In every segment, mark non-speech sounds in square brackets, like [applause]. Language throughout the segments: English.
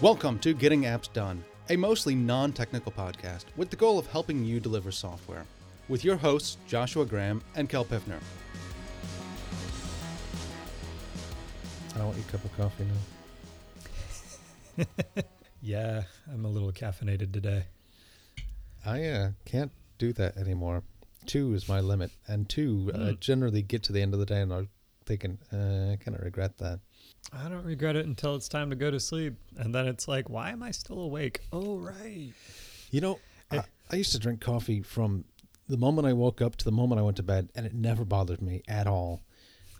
Welcome to Getting Apps Done, a mostly non technical podcast with the goal of helping you deliver software. With your hosts, Joshua Graham and Kel Piffner. I want your cup of coffee now. [laughs] Yeah, I'm a little caffeinated today. I uh, can't do that anymore. Two is my limit, and two I Mm. generally get to the end of the day and I'm thinking, uh, I kind of regret that. I don't regret it until it's time to go to sleep. And then it's like, why am I still awake? Oh, right. You know, I, Eh. I used to drink coffee from the moment I woke up to the moment I went to bed, and it never bothered me at all.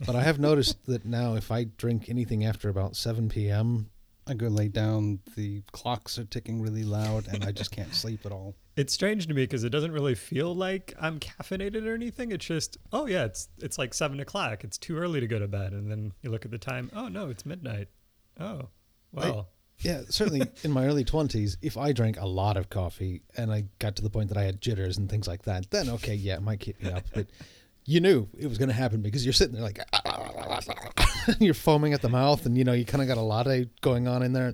But I have noticed [laughs] that now, if I drink anything after about 7 p.m., I go lay down, the clocks are ticking really loud, and I just can't sleep at all. It's strange to me because it doesn't really feel like I'm caffeinated or anything. It's just, oh yeah, it's it's like seven o'clock. It's too early to go to bed. And then you look at the time. Oh no, it's midnight. Oh, well. Yeah, certainly [laughs] in my early 20s, if I drank a lot of coffee and I got to the point that I had jitters and things like that, then okay, yeah, it might keep me up. But you knew it was going to happen because you're sitting there like, [laughs] you're foaming at the mouth and, you know, you kind of got a latte going on in there.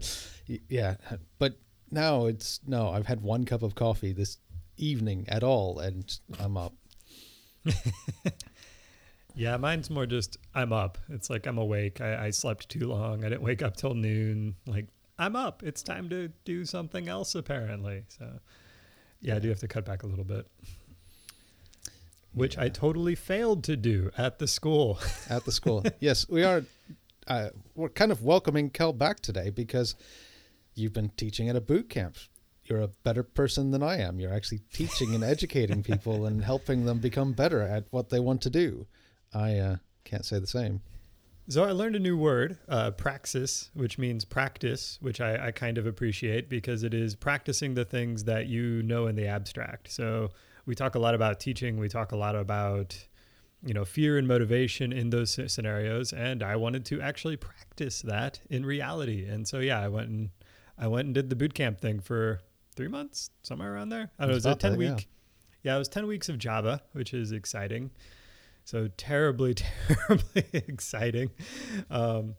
Yeah. But now it's, no, I've had one cup of coffee this evening at all and I'm up. [laughs] Yeah, mine's more just I'm up. It's like I'm awake. I, I slept too long. I didn't wake up till noon. Like I'm up. It's time to do something else apparently. So yeah, I do have to cut back a little bit. Which I totally failed to do at the school. at the school. [laughs] yes, we are. Uh, we're kind of welcoming Kel back today because you've been teaching at a boot camp. You're a better person than I am. You're actually teaching and educating [laughs] people and helping them become better at what they want to do. I uh, can't say the same. So I learned a new word, uh, praxis, which means practice, which I, I kind of appreciate because it is practicing the things that you know in the abstract. So we talk a lot about teaching. We talk a lot about, you know, fear and motivation in those scenarios. And I wanted to actually practice that in reality. And so, yeah, I went and I went and did the boot camp thing for three months, somewhere around there. I don't know, it was a 10 that, yeah. week. Yeah, it was 10 weeks of Java, which is exciting. So terribly, [laughs] terribly exciting. Um,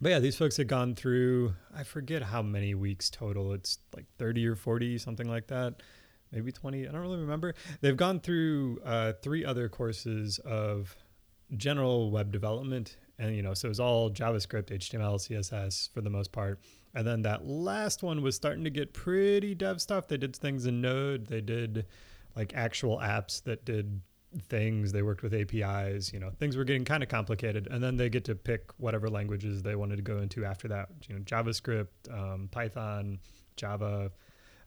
but yeah, these folks had gone through, I forget how many weeks total. It's like 30 or 40, something like that. Maybe 20. I don't really remember. They've gone through uh, three other courses of general web development. And, you know, so it was all JavaScript, HTML, CSS for the most part. And then that last one was starting to get pretty dev stuff. They did things in Node. They did like actual apps that did things. They worked with APIs. You know, things were getting kind of complicated. And then they get to pick whatever languages they wanted to go into after that. You know, JavaScript, um, Python, Java,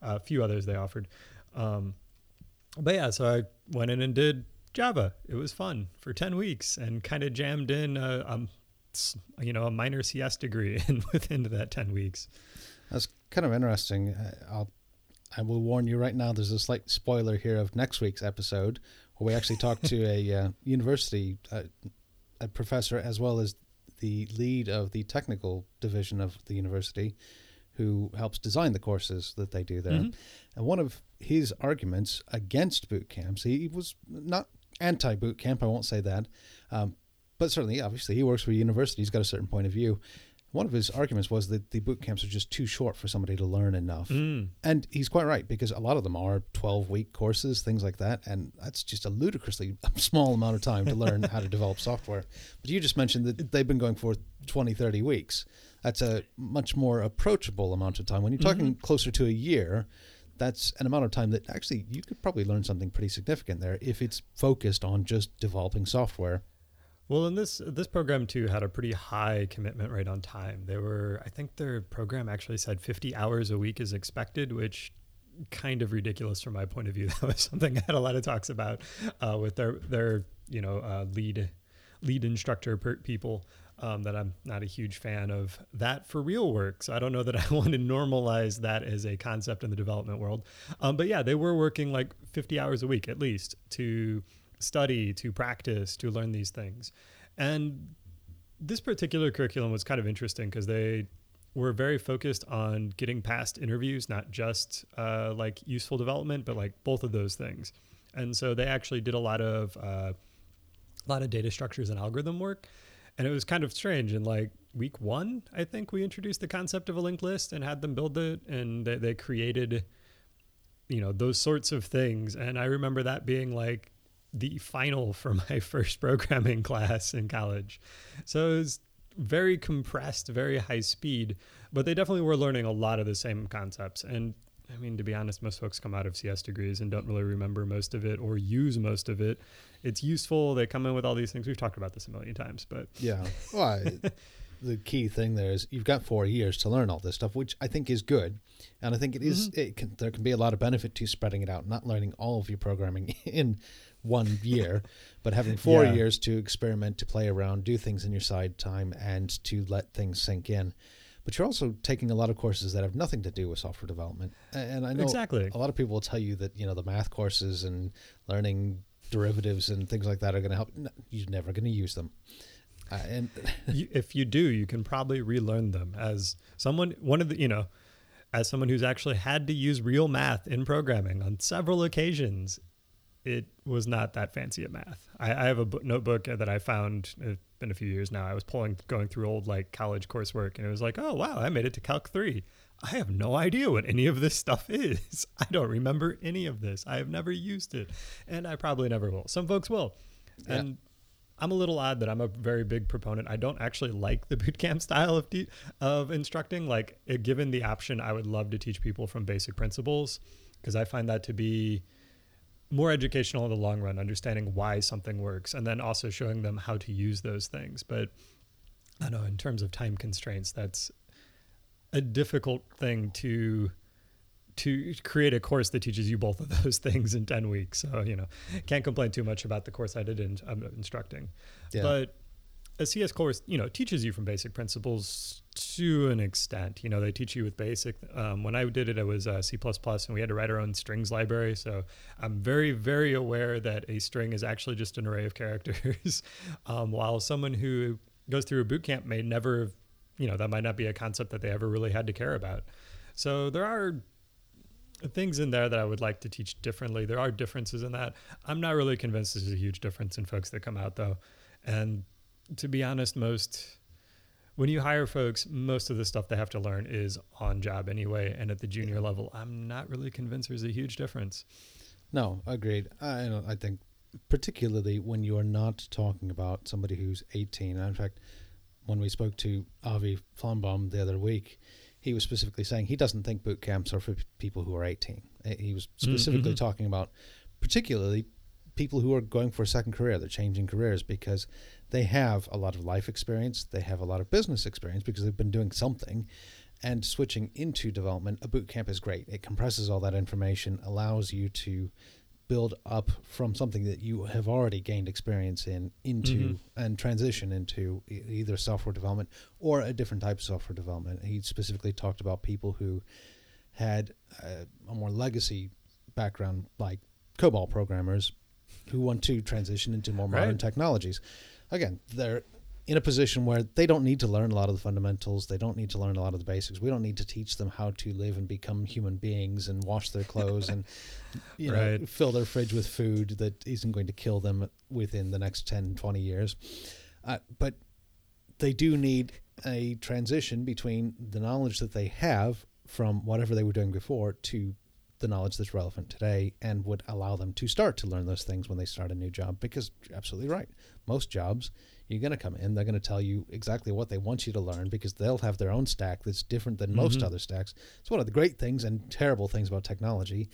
a few others they offered. Um, but yeah, so I went in and did Java. It was fun for 10 weeks and kind of jammed in a, um, s- you know, a minor CS degree [laughs] in within that 10 weeks. That's kind of interesting. Uh, I'll, I will warn you right now. There's a slight spoiler here of next week's episode, where we actually talk to a [laughs] uh, university uh, a professor as well as the lead of the technical division of the university, who helps design the courses that they do there. Mhm. And one of his arguments against boot camps, he was not anti boot camp. I won't say that, um, but certainly, obviously, he works for a university. He's got a certain point of view. One of his arguments was that the boot camps are just too short for somebody to learn enough. Mm. And he's quite right because a lot of them are 12 week courses, things like that. And that's just a ludicrously [laughs] small amount of time to learn how to develop software. But you just mentioned that they've been going for 20, 30 weeks. That's a much more approachable amount of time. When you're talking closer to a year, that's an amount of time that actually you could probably learn something pretty significant there if it's focused on just developing software. Well, and this this program too had a pretty high commitment rate on time. They were, I think, their program actually said 50 hours a week is expected, which kind of ridiculous from my point of view. [laughs] That was something I had a lot of talks about uh, with their their you know uh, lead lead instructor per- people. Um, that I'm not a huge fan of that for real work. So I don't know that [laughs] I want to normalize that as a concept in the development world. Um, but yeah, they were working like 50 hours a week at least to study, to practice, to learn these things. And this particular curriculum was kind of interesting because they were very focused on getting past interviews, not just uh, like useful development, but like both of those things. And so they actually did a lot of uh, a lot of data structures and algorithm work. and it was kind of strange. And like week one, I think we introduced the concept of a linked list and had them build it, and they, they created, you know, those sorts of things. And I remember that being like the final for my [laughs] first programming class in college. So it was very compressed, very high speed, but they definitely were learning a lot of the same concepts. And I mean, to be honest, most folks come out of CS degrees and don't really remember most of it or use most of it. It's useful. They come in with all these things. We've talked about this a million times, but yeah. Well, I, [laughs] the key thing there is you've got four years to learn all this stuff, which I think is good, and I think it is, mm-hmm. It can, there can be a lot of benefit to spreading it out, not learning all of your programming [laughs] in one year, but having four yeah. years to experiment, to play around, do things in your side time, and to let things sink in. But you're also taking a lot of courses that have nothing to do with software development. And I know exactly. a lot of people will tell you that you know the math courses and learning derivatives and things like that are going to help. No, you're never going to use them. Uh, and [laughs] you, if you do, you can probably relearn them. As someone, one of the you know, as someone who's actually had to use real math in programming on several occasions, it was not that fancy at math. I, I have a notebook that I found. It's been a few years now. I was pulling, going through old like college coursework, and it was like, oh wow, I made it to Calc three. I have no idea what any of this [laughs] stuff is. I don't remember any of this. I have never used it, and I probably never will. Some folks will, yeah. and I'm a little odd that I'm a very big proponent. I don't actually like the [laughs] bootcamp style of de- of instructing. Like, given the option, I would love to teach people from basic principles because I find that to be more educational in the long run, understanding why something works, and then also showing them how to use those things. But I know in terms of time constraints, that's a difficult thing to to create a course that teaches you both of those [laughs] things in 10 weeks. So, you know, can't complain too much about the course I did in um, instructing. Yeah. But a CS course, you know, teaches you from basic principles to an extent. You know, they teach you with basic. Um, when I did it, it was uh, C++, and we had to write our own strings library. So I'm very, very aware that a string is actually just an array of [laughs] characters. um, while someone who goes through a boot camp may never, you know, that might not be a concept that they ever really had to care about. So there are things in there that I would like to teach differently. There are differences in that. I'm not really convinced there's a huge difference in folks that come out though. And to be honest, most when you hire folks, most of the stuff they have to learn is on job anyway. And at the junior level, I'm not really convinced there's a huge difference. No, agreed. I, I think particularly when you are not talking about somebody who's 18. In fact, when we spoke to Avi Flombaum the other week, he was specifically saying he doesn't think boot camps are for people who are 18. He was specifically mm-hmm. talking about particularly people who are going for a second career, they're changing careers because they have a lot of life experience, they have a lot of business experience because they've been doing something. And switching into development, a boot camp is great. It compresses all that information, allows you to build up from something that you have already gained experience in into mm-hmm. and transition into either software development or a different type of software development. He specifically talked about people who had a, a more legacy background, like COBOL programmers, who want to transition into more modern right. technologies again, they're in a position where they don't need to learn a lot of the fundamentals. They don't need to learn a lot of the basics. We don't need to teach them how to live and become human beings and wash their clothes and [laughs] you right. know fill their fridge with food that isn't going to kill them within the next 10, 20 years. Uh, but they do need a transition between the knowledge that they have from whatever they were doing before to the knowledge that's relevant today and would allow them to start to learn those things when they start a new job because you're absolutely right. Most jobs you're going to come in they're going to tell you exactly what they want you to learn because they'll have their own stack that's different than mm-hmm. most other stacks. It's one of the great things and terrible things about technology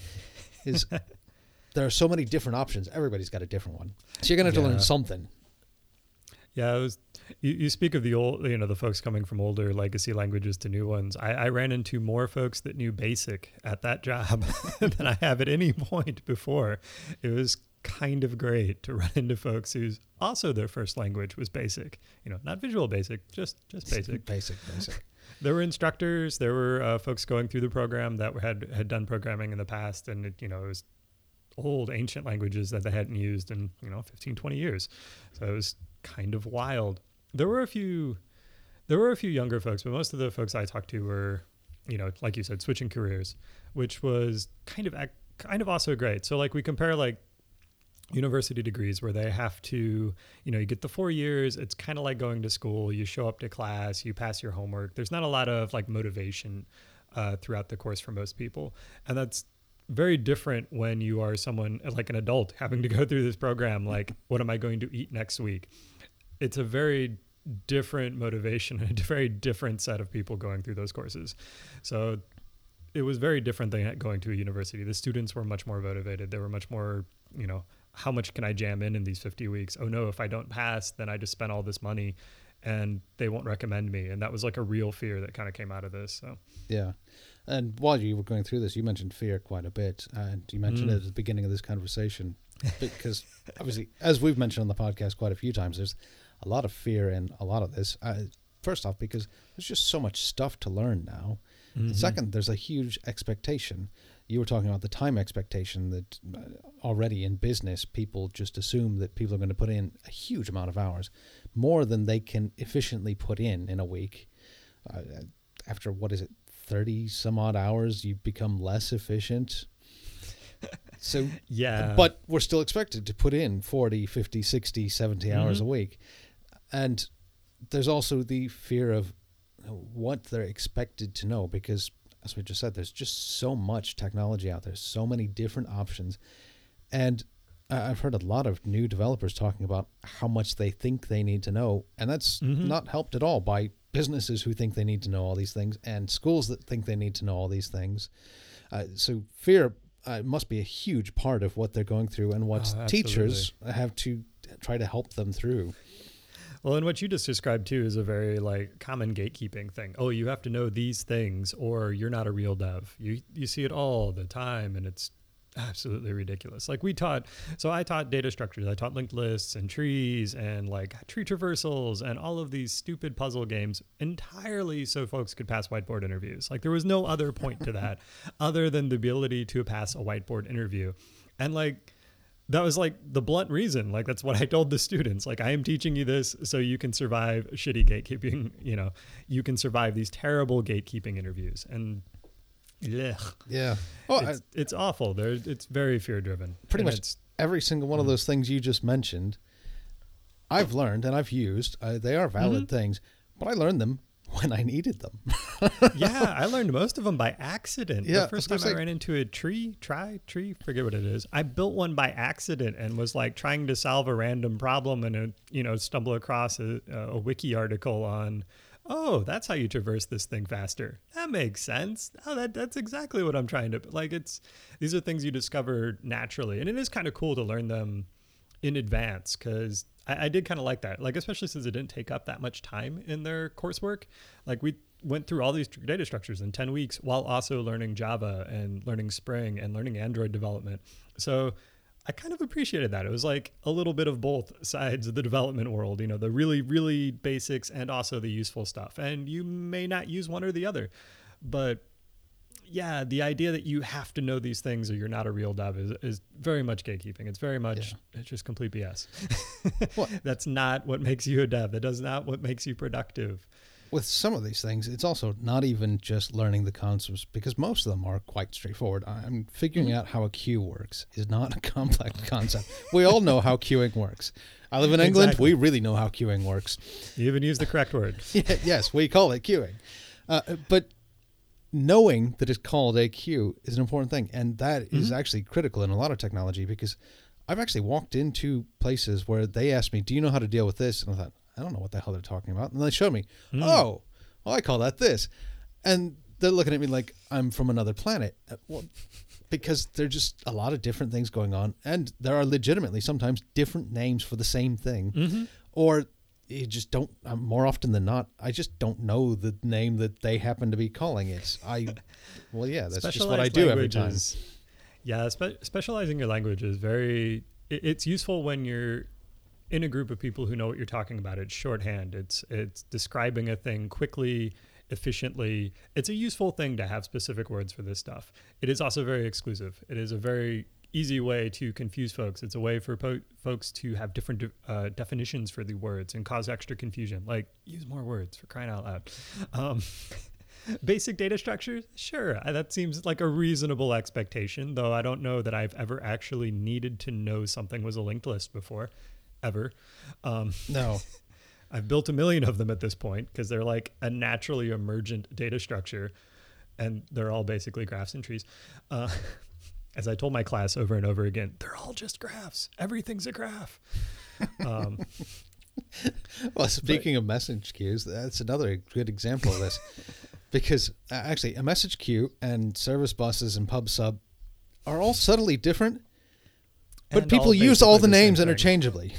is [laughs] there are so many different options. Everybody's got a different one. So you're going to have yeah. to learn something yeah, it was. You, you speak of the old, you know, the folks coming from older legacy languages to new ones. I, I ran into more folks that knew BASIC at that job [laughs] than I have at any point before. It was kind of great to run into folks whose also their first language was BASIC. You know, not Visual Basic, just just BASIC. basic, basic. [laughs] There were instructors. There were uh, folks going through the program that had had done programming in the past, and it, you know, it was old ancient languages that they hadn't used in you know 15 20 years so it was kind of wild. There were a few there were a few younger folks, but most of the folks I talked to were, you know, like you said, switching careers, which was kind of kind of also great. So like we compare like university degrees where they have to, you know, you get the four years. It's kind of like going to school. You show up to class, you pass your homework. There's not a lot of like motivation uh, throughout the course for most people, and that's very different when you are someone like an adult having to go through this program. Like, what am I going to eat next week? It's a very different motivation and a [laughs] very different set of people going through those courses. So it was very different than going to a university. The students were much more motivated. They were much more, you know, how much can I jam in in these 50 weeks? Oh no, if I don't pass, then I just spent all this money and they won't recommend me. And that was like a real fear that kind of came out of this. So, yeah. And while you were going through this, you mentioned fear quite a bit. And you mentioned mm. it at the beginning of this conversation [laughs] because obviously, as we've mentioned on the podcast quite a few times, there's a lot of fear in a lot of this. Uh, first off, because there's just so much stuff to learn now. Mm-hmm. Second, there's a huge expectation. You were talking about the time expectation that uh, already in business, people just assume that people are going to put in a huge amount of hours, more than they can efficiently put in in a week. Uh, after what is it, 30 some odd hours, you become less efficient. [laughs] so, yeah. But we're still expected to put in 40, 50, 60, 70 mm-hmm. hours a week. And there's also the fear of what they're expected to know because as we just said there's just so much technology out there so many different options and i've heard a lot of new developers talking about how much they think they need to know and that's mm-hmm. not helped at all by businesses who think they need to know all these things and schools that think they need to know all these things uh, so fear uh, must be a huge part of what they're going through and what oh, teachers have to try to help them through well, and what you just described too is a very like common gatekeeping thing. Oh, you have to know these things or you're not a real dev. You you see it all the time and it's [laughs] absolutely ridiculous. Like we taught so I taught data structures. I taught linked lists and trees and like tree traversals and all of these stupid puzzle games entirely so folks could pass whiteboard interviews. Like there was no other point to that [laughs] other than the ability to pass a whiteboard interview. And like that was like the blunt reason. Like that's what I told the students. Like I am teaching you this so you can survive shitty gatekeeping. [laughs] You know, you can survive these terrible gatekeeping interviews. And ugh, yeah, well, it's, I, it's awful. There, it's very fear driven. Pretty much every single one of mm-hmm. those things you just mentioned, I've learned and I've used. Uh, they are valid mm-hmm. things, but I learned them [laughs] when I needed them. [laughs] yeah, I learned most of them by accident. Yeah, the first time I, I ran into a tree, trie tree, forget what it is. I built one by accident and was like trying to solve a random problem and a, you know stumble across a, a wiki article on. Oh, that's how you traverse this thing faster. That makes sense. Oh, that that's exactly what I'm trying to like. It's these are things you discover naturally, and it is kind of cool to learn them in advance because I, I did kind of like that. Like especially since it didn't take up that much time in their coursework. Like we went through all these data structures in 10 weeks while also learning Java and learning Spring and learning Android development. So I kind of appreciated that. It was like a little bit of both sides of the development world, you know, the really, really basics and also the useful stuff. And you may not use one or the other, but yeah, the idea that you have to know these things or you're not a real dev is, is very much gatekeeping. It's very much yeah. it's just complete BS. [laughs] That's not what makes you a dev. That does not what makes you productive. With some of these things, it's also not even just learning the concepts because most of them are quite straightforward. I'm figuring mm-hmm. out how a queue works is not [laughs] a complex concept. We all know how queuing works. I live in England. Exactly. We really know how queuing works. You even use the correct word. [laughs] yes, we call it queuing. Uh, but knowing that it's called a queue is an important thing. And that mm-hmm. is actually critical in a lot of technology because I've actually walked into places where they asked me, Do you know how to deal with this? And I thought, I don't know what the hell they're talking about. And they show me, mm. Oh, well, I call that this. And they're looking at me like I'm from another planet. Uh, well, because there's just a lot of different things going on. And there are legitimately sometimes different names for the same thing. Mm-hmm. Or you just don't uh, more often than not i just don't know the name that they happen to be calling it i [laughs] well yeah that's just what i do every time yeah spe- specializing your language is very it, it's useful when you're in a group of people who know what you're talking about it's shorthand it's it's describing a thing quickly efficiently it's a useful thing to have specific words for this stuff it is also very exclusive it is a very easy way to confuse folks. It's a way for po- folks to have different de- uh, definitions for the words and cause extra confusion. Like, use more words for crying out loud. Um, [laughs] basic data structures, sure, that seems like a reasonable expectation. Though I don't know that I've ever actually needed to know something was a linked list before, ever. Um, no. [laughs] I've built a million of them at this point because they're like a naturally emergent data structure, and they're all basically graphs and trees. Uh, [laughs] as I told my class over and over again, they're all just graphs. Everything's a graph. Um, [laughs] well, speaking but, of message queues, that's another good example of this. because uh, actually, a message queue and service buses and pub sub are all subtly different, but people use all the, the names interchangeably.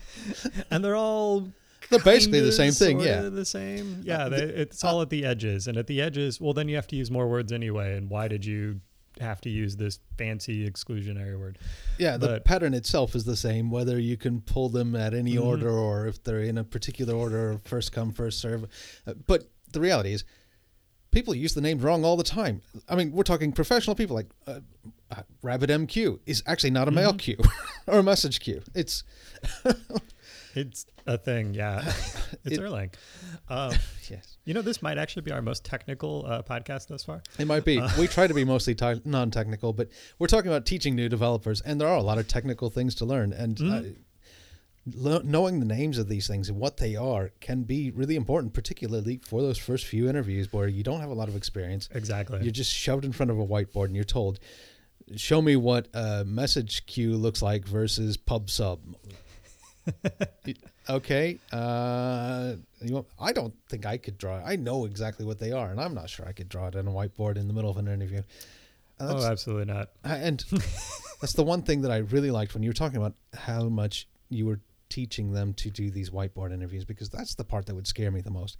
[laughs] and they're all they're basically the same thing, yeah. The same, yeah. They, it's all at the edges, and at the edges, well, then you have to use more words anyway. And why did you have to use this fancy exclusionary word. Yeah, the pattern itself is the same, whether you can pull them at any mm-hmm. order or if they're in a particular order, first come, first serve. Uh, but the reality is, people use the names wrong all the time. I mean, we're talking professional people like uh, uh, RabbitMQ is actually not a mail mm-hmm. queue [laughs] or a message queue. It's [laughs] it's a thing, yeah. [laughs] it's it, Erlang. Um, yes. You know, this might actually be our most technical uh, podcast thus far. It might be. Uh, we try to be mostly t- non-technical, but we're talking about teaching new developers, and there are a lot of technical things to learn. And mm-hmm. Lo- knowing the names of these things and what they are can be really important, particularly for those first few interviews where you don't have a lot of experience. Exactly. You're just shoved in front of a whiteboard and you're told, "Show me what a message queue looks like versus pub sub." [laughs] okay. Uh, you know, I don't think I could draw. I know exactly what they are, and I'm not sure I could draw it on a whiteboard in the middle of an interview. oh, absolutely not. And [laughs] that's the one thing that I really liked when you were talking about how much you were teaching them to do these whiteboard interviews, because that's the part that would scare me the most.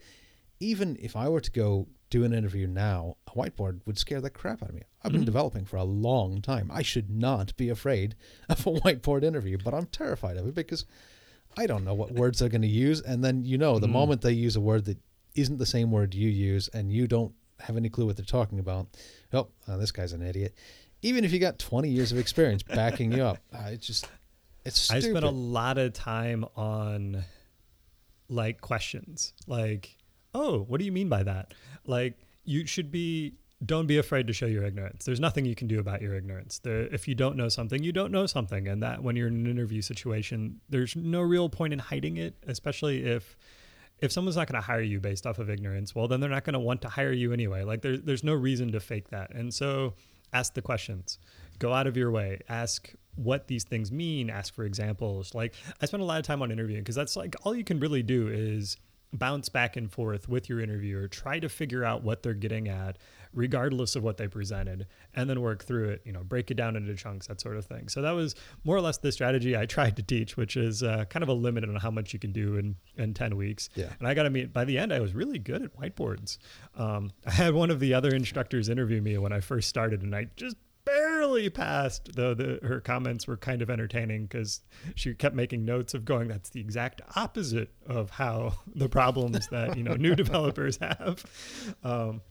Even if I were to go do an interview now, a whiteboard would scare the crap out of me. I've been mm-hmm. developing for a long time. I should not be afraid [laughs] of a whiteboard interview, but I'm terrified of it because I don't know what words they're going to use. And then, you know, the mm. moment they use a word that isn't the same word you use and you don't have any clue what they're talking about, oh, uh, this guy's an idiot. Even if you got 20 years of experience backing you up, [laughs] uh, it's just, it's stupid. I spent a lot of time on like questions like, oh, what do you mean by that? Like, you should be don't be afraid to show your ignorance. There's nothing you can do about your ignorance. There, if you don't know something, you don't know something, and that when you're in an interview situation, there's no real point in hiding it, especially if if someone's not going to hire you based off of ignorance. Well, then they're not going to want to hire you anyway. Like there's there's no reason to fake that, and so ask the questions. Go out of your way. Ask what these things mean. Ask for examples. Like I spend a lot of time on interviewing because that's like all you can really do is bounce back and forth with your interviewer, try to figure out what they're getting at, regardless of what they presented, and then work through it, you know, break it down into chunks, that sort of thing. So that was more or less the strategy I [laughs] tried to teach, which is uh, kind of a limit on how much you can do in, in 10 weeks. Yeah. And I got to meet, by the end, I was really good at whiteboards. Um, [laughs] I had one of the other instructors interview me when I first started, and I just barely passed though the, her comments were kind of entertaining because she kept making notes of going that's the exact opposite of how [laughs] the problems that you know new [laughs] developers have. Um,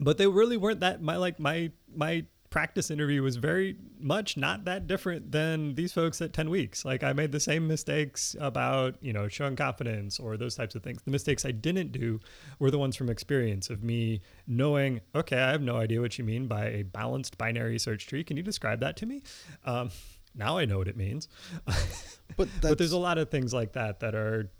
but they really weren't that my like my my practice interview was very much not that different than these folks at 10 weeks. Like I made the same mistakes about, you know, showing confidence or those types of things. The mistakes I didn't do were the ones from experience of me knowing, okay, I have no idea what you mean by a balanced binary search tree. Can you describe that to me? Um, now I know what it means. [laughs] but, but there's a lot of things like that that are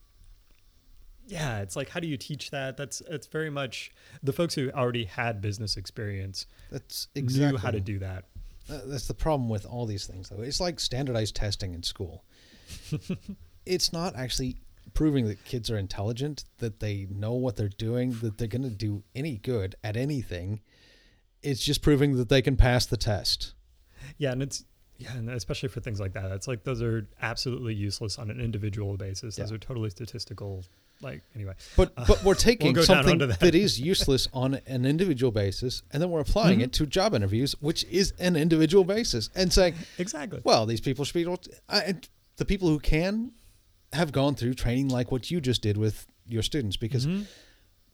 yeah, it's like how do you teach that? That's it's very much the folks who already had business experience. That's exactly knew how to do that. Uh, that's the problem with all these things, though. It's like standardized testing in school. [laughs] it's not actually proving that kids are intelligent, that they know what they're doing, that they're going to do any good at anything. It's just proving that they can pass the test. Yeah, and it's yeah, and especially for things like that, it's like those are absolutely useless on an individual basis. Those yeah. are totally statistical like anyway. But uh, but we're [laughs] taking we'll something that. that is useless [laughs] on an individual basis, and then we're applying mm-hmm. it to job interviews, which is an individual basis, and saying exactly. Well, these people should be able. To, and the people who can have gone through training like what you just did with your students, because mm-hmm.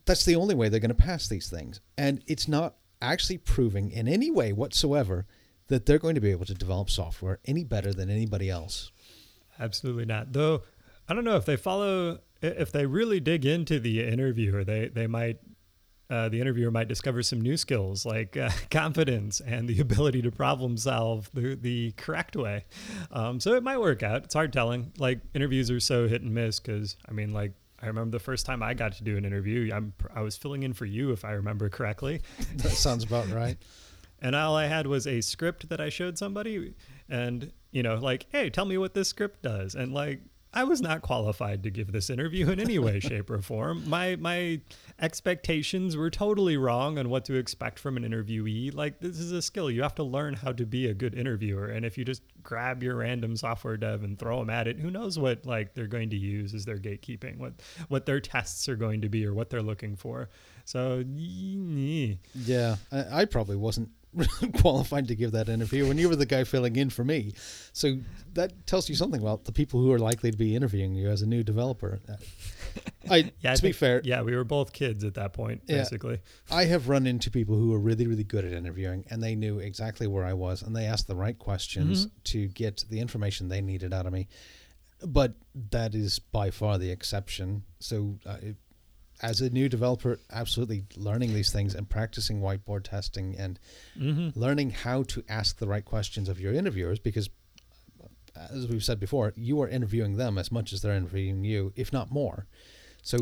that's the only way they're going to pass these things, and it's not actually proving in any way whatsoever that they're going to be able to develop software any better than anybody else. Absolutely not. Though I don't know if they follow if they really dig into the interviewer, they they might uh, the interviewer might discover some new skills like uh, [laughs] confidence and the ability to problem solve the, the correct way. Um, so it might work out. It's hard telling. Like interviews are so hit and miss because, I mean, like, I remember the first time I got to do an interview, I'm, I was filling in for you, if I remember correctly. [laughs] that sounds about right. and all I had was a script that I showed somebody, and you know, like, hey, tell me what this script does, and like, I was not qualified to give this interview in any way, shape, or form. [laughs] My my expectations were totally wrong on what to expect from an interviewee. Like this is a skill. You have to learn how to be a good interviewer. And if you just grab your random software dev and throw them at it, who knows what like they're going to use as their gatekeeping, what what their tests are going to be or what they're looking for. So yeah, I, I probably wasn't [laughs] qualified to give that interview when you were the guy filling in for me. So that tells you something about the people who are likely to be interviewing you as a new developer. [laughs] I, yeah, I to think, be fair, yeah, we were both kids at that point, Yeah. basically. I have run into people who are really, really good at interviewing, and they knew exactly where I was, and they asked the right questions to get the information they needed out of me. But that is by far the exception. So, uh, it- as a new developer, absolutely learning these things and practicing whiteboard testing and Mm-hmm. learning how to ask the right questions of your interviewers because as we've said before you are interviewing them as much as they're interviewing you if not more so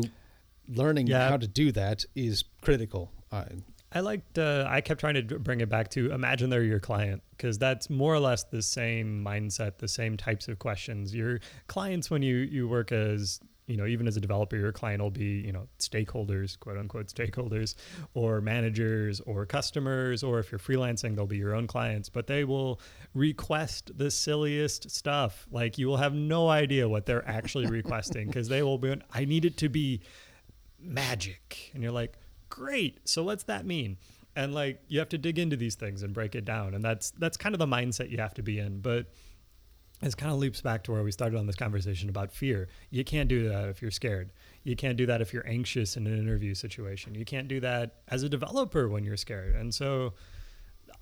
learning Yeah. how to do that is critical uh, I liked. Uh, I kept trying to bring it back to imagine they're your client because that's more or less the same mindset, the same types of questions. Your clients, when you you work as you know, even as a developer, your client will be you know stakeholders, quote unquote stakeholders, or managers, or customers, or if you're freelancing, they'll be your own clients. But they will request the silliest stuff. Like you will have no idea what they're actually requesting because they will be. I need it to be magic and you're like great so what's that mean and like you have to dig into these things and break it down and that's that's kind of the mindset you have to be in but this kind of loops back to where we started on this conversation about fear. You can't do that if you're scared. You can't do that if you're anxious in an interview situation. You can't do that as a developer when you're scared. And so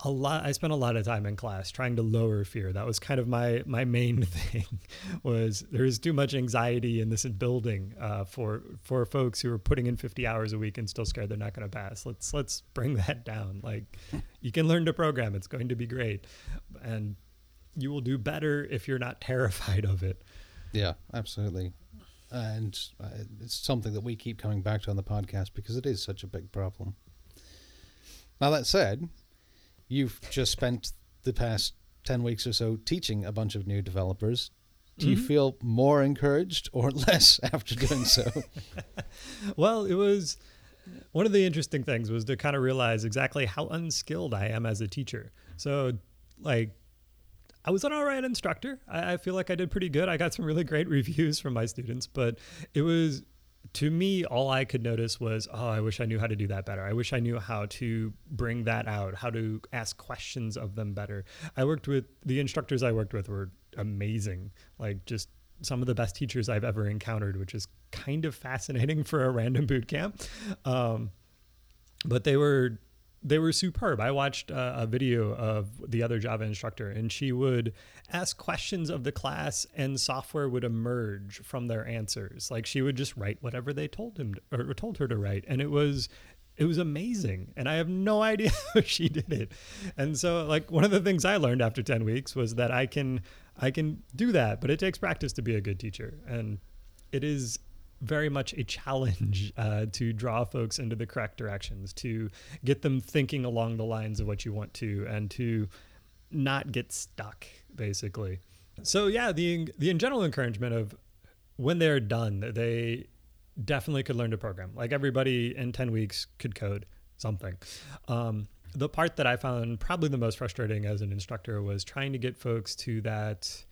a lot i spent a lot of time in class trying to lower fear. That was kind of my my main [laughs] thing was there's too much anxiety in this building uh, for for folks who are putting in 50 hours a week and still scared they're not going to pass. Let's let's bring [laughs] that down. Like you can learn to program. It's going to be great. And you will do better if you're not [laughs] terrified of it. Yeah absolutely. And uh, it's something that we keep coming back to on the podcast because it is such a big problem. Now that said you've just spent the past 10 weeks or so teaching a bunch of new developers. Do you Mhm. feel more encouraged or [laughs] less after doing so? [laughs] Well, it was one of the interesting things was to kind of realize exactly how unskilled I am as a teacher. So, like, I was an all right instructor. I, I feel like I did pretty good. I got some really great [laughs] reviews from my students, but it was to me all I could notice was, oh, I wish I knew how to do that better. I wish I knew how to bring that out, how to ask questions of them better. I worked with the instructors I worked with were amazing, like just some of the best teachers I've ever encountered, which is kind of fascinating [laughs] for a random boot camp. Um, but they were they were superb. I watched uh, a video of the other Java instructor, and she would ask questions of the class, and software would emerge from their answers. Like she would just write whatever they told him or told her to write, and it was it was amazing. And I have no [laughs] idea how she did it. And so, like one of the things I learned after ten weeks was that I can I can do that, but it takes practice to be a good teacher, and it is very much a challenge [laughs] uh, to draw folks into the correct directions, to get them thinking along the lines of what you want to, and to not get stuck, basically. So yeah, the the in general encouragement of when they're done, they definitely could learn to program. Like everybody in ten weeks could code something. Um, the part that I found probably the most frustrating as an instructor was trying to get folks to that.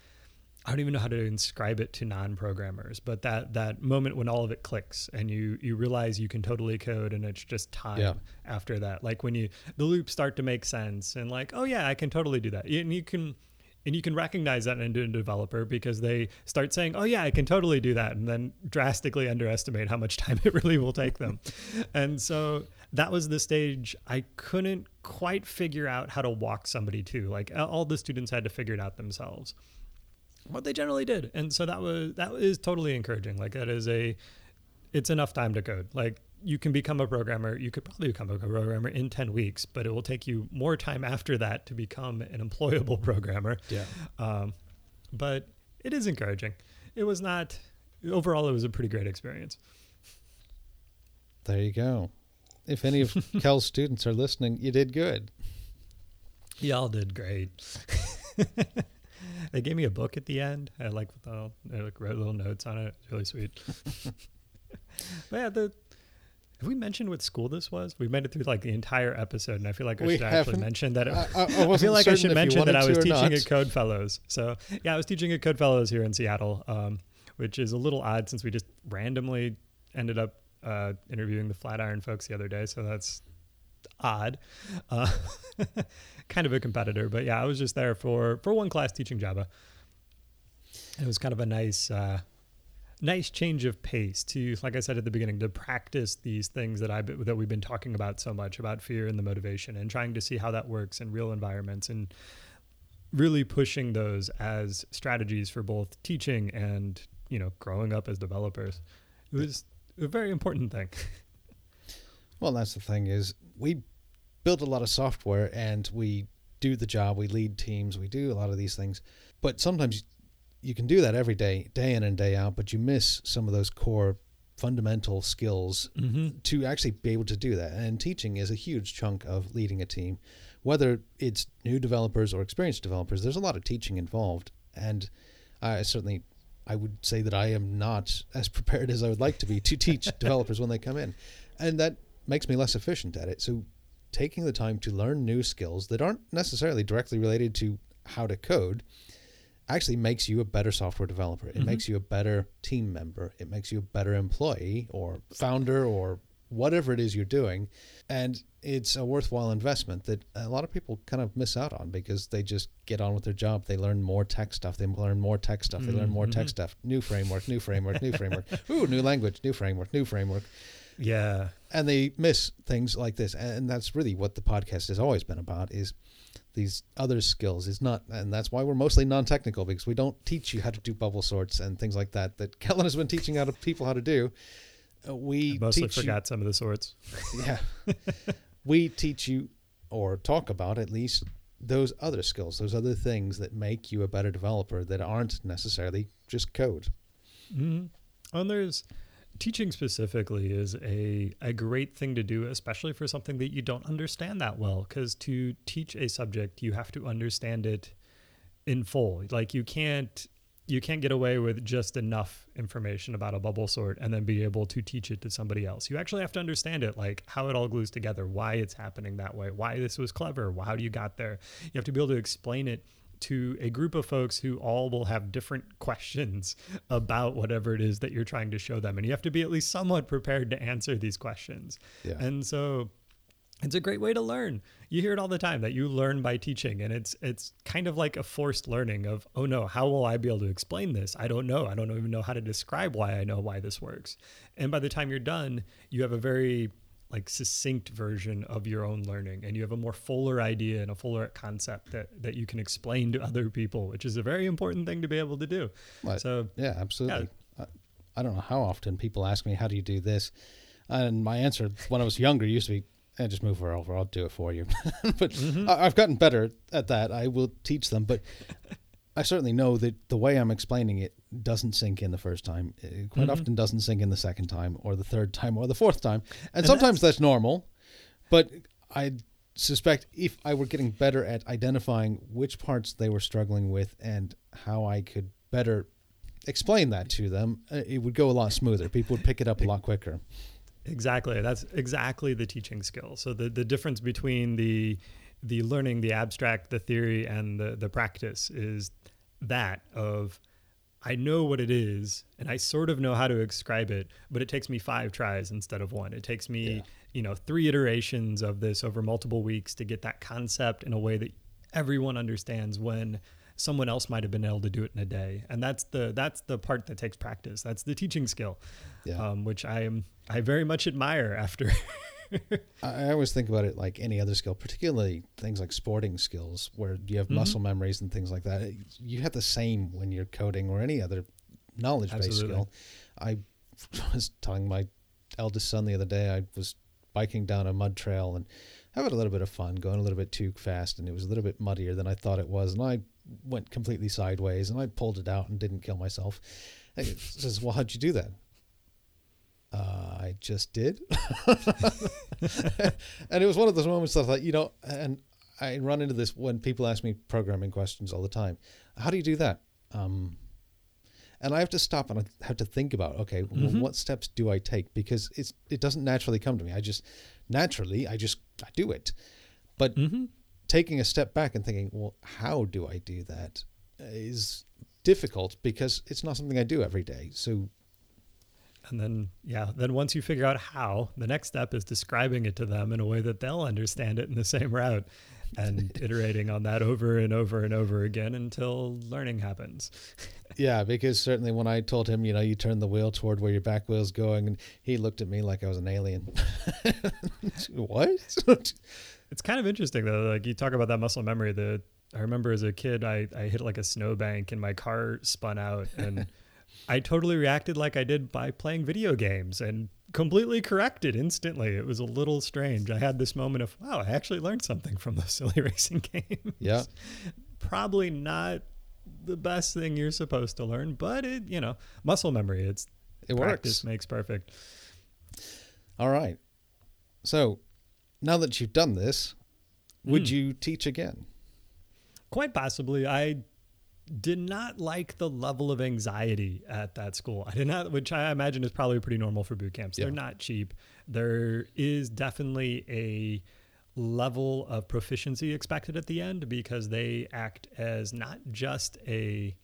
I don't even know how to inscribe it to non-programmers, but that that moment when all of it clicks and you you realize you can totally code and it's just time Yeah. after that. Like when you the loops start to make sense and like, oh yeah, I can totally do that. And you can and you can recognize that in a developer because they start saying, "Oh yeah, I can totally do that," and then drastically underestimate how much [laughs] time it really will take them. and so that was the stage I couldn't quite figure out how to walk somebody to. Like all the students had to figure it out themselves what they generally did and so that was that is totally encouraging like that is a it's enough time to code like you can become a programmer. You could probably become a programmer in 10 weeks, but it will take you more time after that to become an employable [laughs] programmer. Yeah. Um, but it is encouraging. It was not, overall, it was a pretty great experience. There you go. If any of [laughs] Kel's students are listening, you did good. Y'all did great. [laughs] [laughs] they gave me a book at the end. I like with all, I like wrote little notes on it. It's really sweet. [laughs] but yeah, the have we mentioned what school this was? We made it through like the entire episode, and I feel like I We should actually haven't. mention that. It, I, I, I [laughs] feel like I should mention that I was teaching at Code Fellows. So yeah, I was teaching at Code Fellows here in Seattle, um, which is a little odd since we just randomly ended up uh, interviewing the Flatiron folks the other day. So that's odd, uh, [laughs] kind of a competitor. But yeah, I was just there for for one class teaching Java. It was kind of a nice. Uh, nice change of pace to like i said at the beginning to practice these things that i that we've been talking about so much about fear and the motivation and trying to see how that works in real environments and really pushing those as strategies for both teaching and you know growing up as developers it was a very important thing [laughs] Well, that's the thing is we build a lot of software and we do the job. We lead teams. We do a lot of these things, but sometimes you can do that every day, day in and day out. But you miss some of those core fundamental skills mm-hmm. to actually be able to do that. And teaching is a huge chunk of leading a team, whether it's new developers or experienced developers. There's a lot of teaching involved, and I certainly. I would say that I am not as [laughs] prepared as I would like to be to teach [laughs] developers when they come in. And that makes me less efficient at it. So taking the time to learn new skills that aren't necessarily directly related to how to code actually makes you a better software developer. It Mhm. makes you a better team member. It makes you a better employee or founder or whatever it is you're doing. And it's a worthwhile investment that a lot of people kind of miss out on because they just get on with their job. They learn more tech stuff. They learn more tech stuff. They learn more tech Mhm. stuff. New framework, new framework, new framework. Ooh, new language, new framework, new framework yeah. And they miss things like this. And that's really what the podcast has always been about is these other skills. Is not and that's why we're mostly non-technical because we don't teach you how to do bubble sorts and things like that that [laughs] kellen has been teaching other people how to do. Uh, we I mostly teach you- forgot some of the sorts. [laughs] Yeah. [laughs] We teach you or talk about at least those other skills those other things that make you a better developer that aren't necessarily just code. Mm-hmm. And there's teaching specifically is a, a great thing to do, especially for something that you don't understand that well. Because to teach a subject, you have to understand it in full. Like you can't you can't get away with just enough information about a bubble sort and then be able to teach it to somebody else. You actually have to understand it, like how it all glues together, why it's happening that way, why this was clever, how you got there. You have to be able to explain it to a group of folks who all will have different [laughs] questions about whatever it is that you're trying to show them. And you have to be at least somewhat prepared to answer these questions. yeah And so it's a great way to learn. You hear it all the time that you learn by teaching and it's it's kind of like a forced learning of oh no, how will I be able to explain this? I don't know. I don't even know how to describe why I know why this works. And by the time you're done, you have a very like succinct version of your own learning and you have a more fuller idea and a fuller concept that that you can explain to other people, which is a very important thing to be able to do. So Yeah, absolutely. I, I don't know how often people ask me, "How do you do this?" And my answer when I was younger used to be, eh, "Just move her over. I'll do it for you." [laughs] but Mm-hmm. I've gotten better at that. I will teach them, but I certainly know that the way I'm explaining it doesn't sink in the first time. It quite Mhm. often doesn't sink in the second time, or the third time, or the fourth time, and, And sometimes that's normal. But I suspect if I were getting better at identifying which parts they were struggling with and how I could better explain that to them, uh, it would go a lot smoother. People would pick it up a lot quicker. Exactly. That's exactly the teaching skill. So the, the difference between the the learning, the abstract, the theory, and the, the practice is that of I know what it is and I sort of know how to describe it, but it takes me five tries instead of one. It takes me, Yeah. you know, three iterations of this over multiple weeks to get that concept in a way that everyone understands when someone else might have been able to do it in a day. And that's the that's the part that takes practice. That's the teaching skill Yeah. um, which I am I very much admire after. [laughs] [laughs] I always think about it like any other skill, particularly things like sporting skills, where you have Mhm. muscle memories and things like that. You have the same when you're coding or any other knowledge-based skill. I [laughs] was telling my eldest son the other day. I was biking down a mud trail and having a little bit of fun, going a little bit too fast, and it was a little bit muddier than I thought it was, and I went completely sideways, and I pulled it out and didn't kill myself. He says, "Well, how'd you do that?" Uh, I just did, [laughs] and it was one of those moments that I thought, you know, and I run into this when people ask me programming questions all the time. How do you do that? Um, and I have to stop and I have to think about, okay, well, Mhm. what steps do I take? Because it's it doesn't naturally come to me. I just naturally I just I do it. But Mm-hmm. taking a step back and thinking, well, how do I do that is difficult because it's not something I do every day. So And then, yeah, then once you figure out how, the next step is describing it to them in a way that they'll understand it in the same route and [laughs] iterating on that over and over and over again until learning happens. [laughs] yeah, because certainly when I told him, you know, you turn the wheel toward where your back wheel's going, and he looked at me like I was an alien. [laughs] what? It's kind of interesting though. Like you talk about that muscle memory. The I remember as a kid, I, I hit like a snowbank and my car spun out, and I totally reacted like I did by playing video games and completely corrected instantly. It was a little strange. I had this moment of wow, I actually learned something from those [laughs] silly racing games. yeah. probably not the best thing you're supposed to learn, but it you know muscle memory. It's It works. practice works. makes perfect. All right. So now that you've done this, would Mm. you teach again? Quite possibly. I did not like the level of anxiety at that school. I did not, which I imagine is probably pretty normal for boot camps. Yeah. They're not cheap. There is definitely a level of proficiency expected at the end because they act as not just a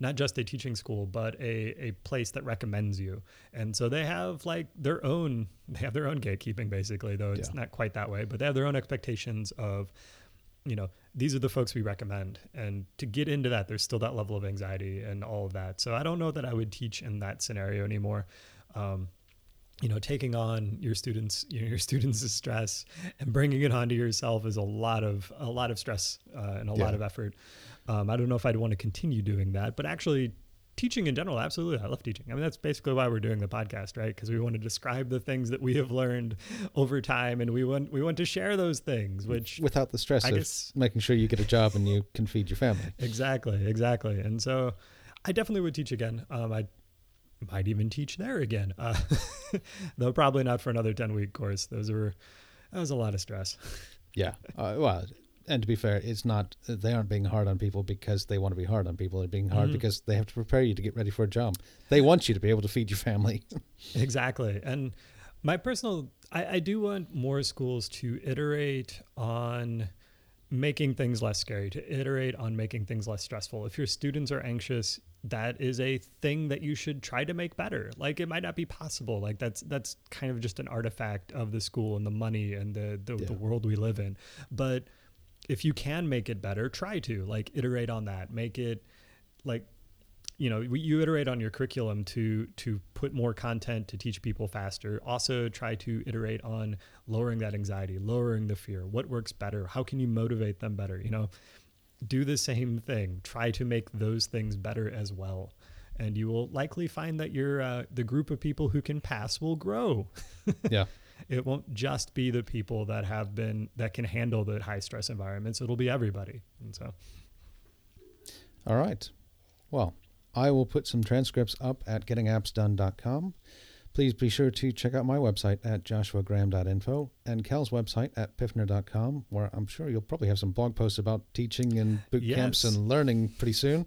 not just a teaching school but a, a place that recommends you and so they have like their own they have their own gatekeeping basically though it's Yeah. not quite that way but they have their own expectations of you know these are the folks we recommend. And to get into that there's still that level of anxiety and all of that. So i don't know that i would teach in that scenario anymore. Um, you know taking on your students you [laughs] know, your students' stress and bringing it onto yourself is a lot of a lot of stress uh, and a lot of effort. Um, i don't know if i'd want to continue doing that but actually teaching in general absolutely i love teaching i mean that's basically why we're doing the podcast right because we want to describe the things that we have learned over time and we want we want to share those things which Without the stress I of guess- making sure you get a job and you can feed your family. [laughs] Exactly, exactly. And so I definitely would teach again. Um, I might even teach there again, uh, [laughs] though probably not for another 10 week course. Those were, that was a lot of stress. Yeah. Uh, well, and to be fair, it's not, they aren't being hard on people because they want to be hard on people. They're being hard Mhm. because they have to prepare you to get ready for a job. They want you to be able to feed your family. [laughs] exactly. And my personal, I, I do want more schools to iterate on making things less scary, to iterate on making things less stressful. If your students are anxious, that is a thing that you should try to make better. Like it might not be possible. Like that's that's kind of just an artifact of the school and the money and the the, the world we live in. But if you can make it better, try to like iterate on that. Make it like you know you iterate on your curriculum to to put more content to teach people faster. Also try to iterate on lowering that anxiety lowering the fear. What works better? How can you motivate them better? You know do the same thing. Try to make those things better as well. And you will likely find that your uh, the group of people who can pass will grow. [laughs] Yeah. It won't just be the people that have been that can handle the high stress environments it'll be everybody and so All right. Well, I will put some transcripts up at gettingappsdone.com. Please be sure to check out my website at joshuagraham.info and Kel's website at piffner.com, where I'm sure you'll probably have some blog posts about teaching and boot camps and learning pretty soon.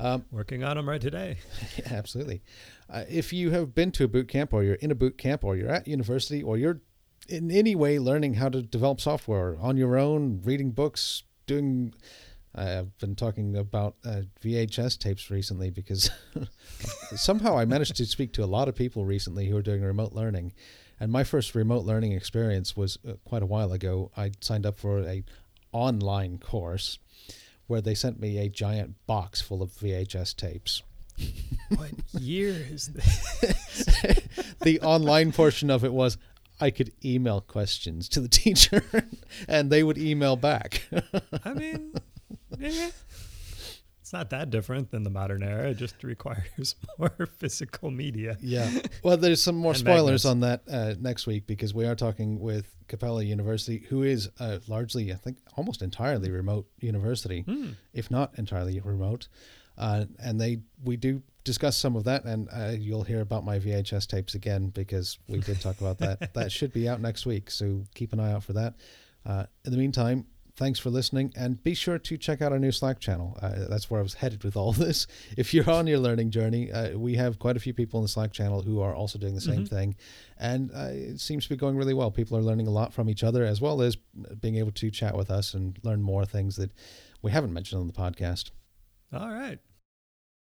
Um, working on them right today yeah, [laughs] absolutely. Uh, if you have been to a boot camp or you're in a boot camp or you're at university or you're in any way learning how to develop software on your own, reading books, doing. I've been talking about uh, VHS tapes recently because [laughs] somehow I managed to speak to a lot of people recently who are doing remote learning. And my first remote learning experience was uh, quite a while ago. I signed up for a online course where they sent me a giant box full of VHS tapes. what year is [laughs] this the online portion of it was I could email questions to the [laughs] teacher and they would email back. I mean, [laughs] yeah. It's not that different than the modern era. It just requires [laughs] more physical media. Yeah. Well, there's some more spoilers magnets. on that uh, next week because we are talking with Capella University, who is uh, largely, I think, almost entirely remote university, Hmm. if not entirely remote. Uh, and they we do discuss some of that, and uh, you'll hear about my VHS tapes again because we did talk about that. [laughs] that should be out next week, so keep an eye out for that. Uh, in the meantime, thanks for listening, and be sure to check out our new Slack channel. Uh, that's where I was headed with all [laughs] this. If you're on your learning journey, uh, we have quite a few people in the Slack channel who are also doing the same Mhm. thing, and uh, it seems to be going really well. People are learning a lot from each other, as well as being able to chat with us and learn more things that we haven't mentioned on the podcast. All right.